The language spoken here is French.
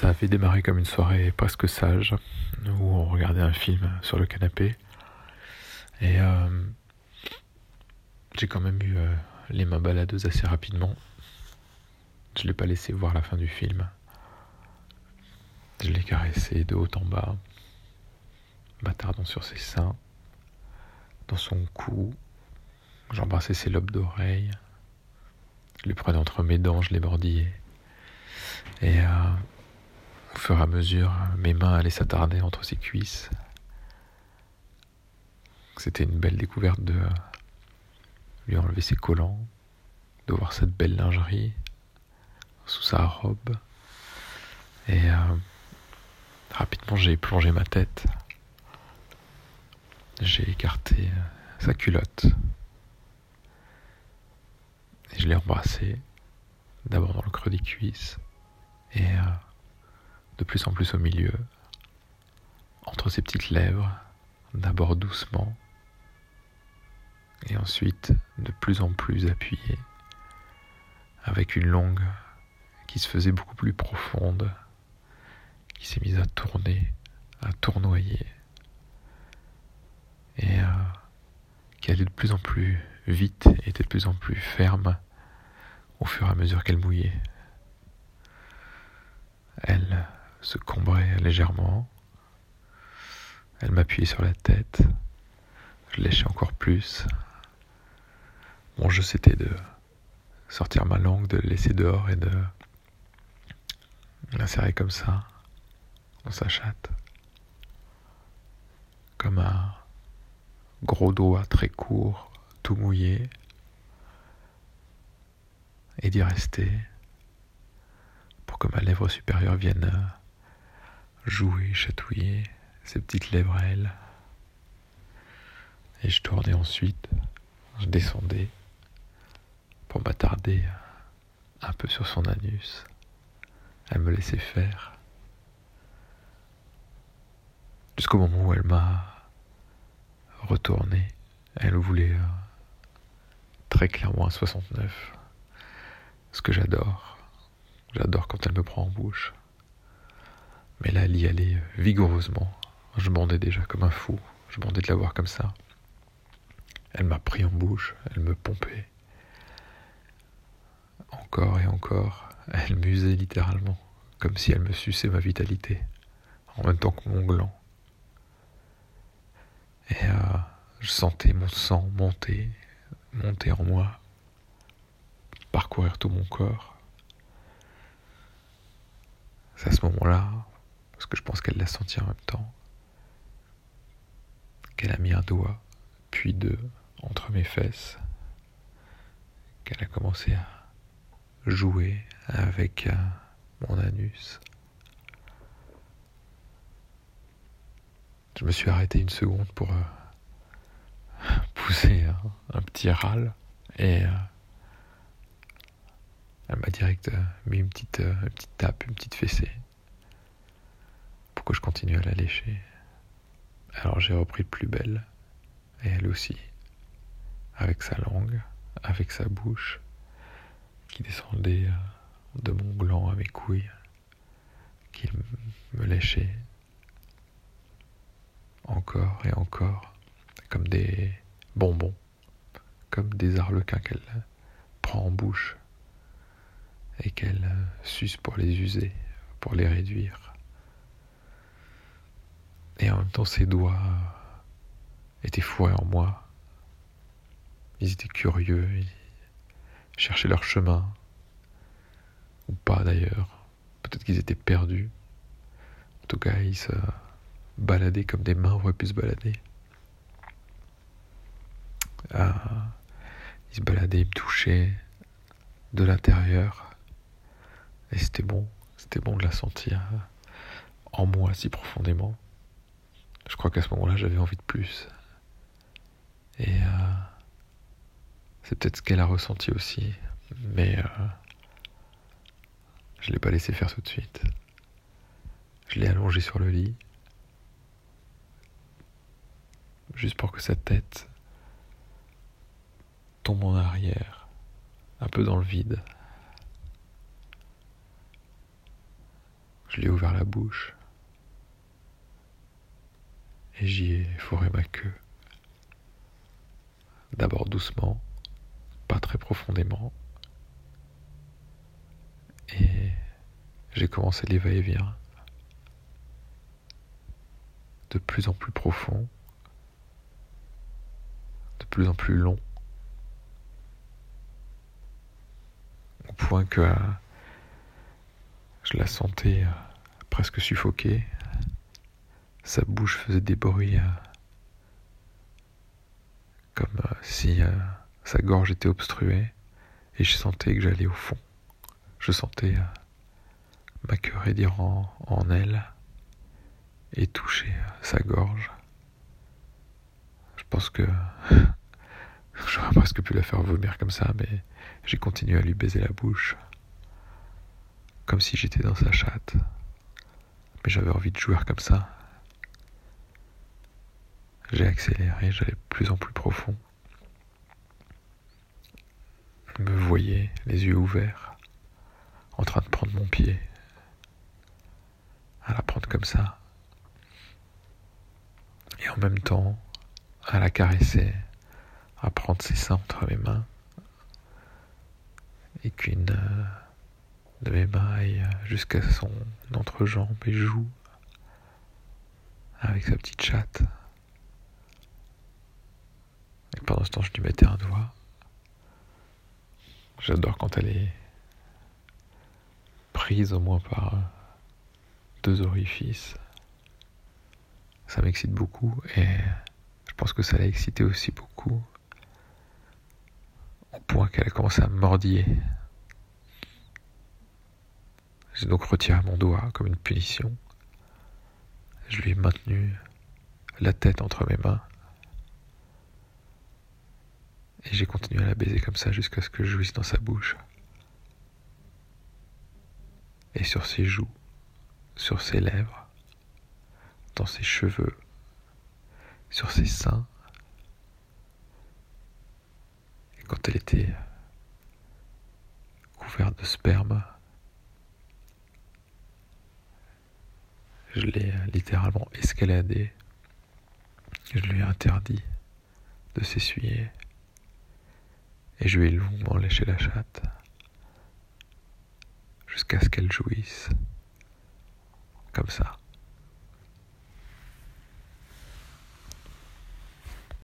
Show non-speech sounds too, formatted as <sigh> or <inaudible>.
Ça avait démarré comme une soirée presque sage, où on regardait un film sur le canapé. Et euh, j'ai quand même eu euh, les mains baladeuses assez rapidement. Je l'ai pas laissé voir la fin du film. Je l'ai caressé de haut en bas, bâtardant sur ses seins, dans son cou. J'embrassais ses lobes d'oreilles. Je les prenais entre mes dents, je les mordillais. Et euh, fur et à mesure, mes mains allaient s'attarder entre ses cuisses. C'était une belle découverte de lui enlever ses collants, de voir cette belle lingerie sous sa robe. Et euh, rapidement, j'ai plongé ma tête. J'ai écarté euh, sa culotte. Et je l'ai embrassé, d'abord dans le creux des cuisses, euh, de plus en plus au milieu, entre ses petites lèvres, d'abord doucement, et ensuite de plus en plus appuyé, avec une langue qui se faisait beaucoup plus profonde, qui s'est mise à tourner, à tournoyer, et euh, qui allait de plus en plus vite et était de plus en plus ferme au fur et à mesure qu'elle mouillait. Elle se combrait légèrement, elle m'appuyait sur la tête, je léchais encore plus, mon jeu, c'était de sortir ma langue, de laisser dehors et de l'insérer comme ça dans sa chatte. Comme un gros doigt très court, tout mouillé. Et d'y rester pour que ma lèvre supérieure vienne jouer, chatouiller ses petites lèvres à. Et je tournais ensuite, je descendais pour m'attarder un peu sur son anus. Elle me laissait faire. Jusqu'au moment où elle m'a retourné. Elle voulait euh, très clairement un 69. Ce que j'adore. J'adore quand elle me prend en bouche. Mais là, elle y allait vigoureusement. Je bandais déjà comme un fou. Je bandais de la voir comme ça. Elle m'a pris en bouche. Elle me pompait encore et encore. Elle musait littéralement, comme si elle me suçait ma vitalité, en même temps que mon gland. Et euh, je sentais mon sang monter, monter en moi, parcourir tout mon corps. C'est à ce moment-là, parce que je pense qu'elle l'a senti en même temps, qu'elle a mis un doigt, puis deux, entre mes fesses, qu'elle a commencé à jouer avec euh, mon anus. Je me suis arrêté une seconde pour euh, <laughs> pousser un, petit râle. Et euh, elle m'a direct mis une petite, une petite tape, une petite fessée je continue à la lécher. Alors j'ai repris de plus belle et elle aussi, avec sa langue, avec sa bouche qui descendait euh, de mon gland à mes couilles, qui me léchait encore et encore, comme des bonbons, comme des arlequins qu'elle prend en bouche et qu'elle suce pour les user, pour les réduire. Et en même temps, ses doigts étaient fourrés en moi. Ils étaient curieux, chercher leur chemin, ou pas d'ailleurs. Peut-être qu'ils étaient perdus. En tout cas, ils se baladaient comme des mains auraient pu se balader. Ah, ils se baladaient, ils me touchaient de l'intérieur. Et c'était bon, c'était bon de la sentir en moi si profondément. Je crois qu'à ce moment-là, j'avais envie de plus. Et euh, c'est peut-être ce qu'elle a ressenti aussi, mais euh, je ne l'ai pas laissé faire tout de suite. Je l'ai allongé sur le lit, juste pour que sa tête tombe en arrière, un peu dans le vide. Je lui ai ouvert la bouche et j'y ai fourré ma queue. D'abord doucement, pas très profondément. Et j'ai commencé les va-et-vient de plus en plus profond, de plus en plus long, au point que je la sentais presque suffoquée. Sa bouche faisait des bruits comme euh, si euh, sa gorge était obstruée et je sentais que j'allais au fond. Je sentais euh, ma queue raidir en, en elle et toucher sa gorge. Je pense que <laughs> j'aurais presque pu la faire vomir comme ça, mais j'ai continué à lui baiser la bouche, comme si j'étais dans sa chatte. Mais j'avais envie de jouer comme ça. J'ai accéléré, j'allais de plus en plus profond. me voyais, les yeux ouverts, en train de prendre mon pied, à la prendre comme ça, et en même temps à la caresser, à prendre ses seins entre mes mains, et qu'une euh, de mes mains aille jusqu'à son entrejambe et joue avec sa petite chatte. Pendant ce temps, je lui mettais un doigt. J'adore quand elle est prise au moins par deux orifices. Ça m'excite beaucoup et je pense que ça l'a excité aussi beaucoup. Au point qu'elle a commencé à me mordiller. J'ai donc retiré mon doigt comme une punition. Je lui ai maintenu la tête entre mes mains. Et j'ai continué à la baiser comme ça jusqu'à ce que je jouisse dans sa bouche. Et sur ses joues, sur ses lèvres, dans ses cheveux, sur ses seins. Et quand elle était couverte de sperme, je l'ai littéralement escaladé. Je lui ai interdit de s'essuyer et je ai longuement léché la chatte jusqu'à ce qu'elle jouisse comme ça.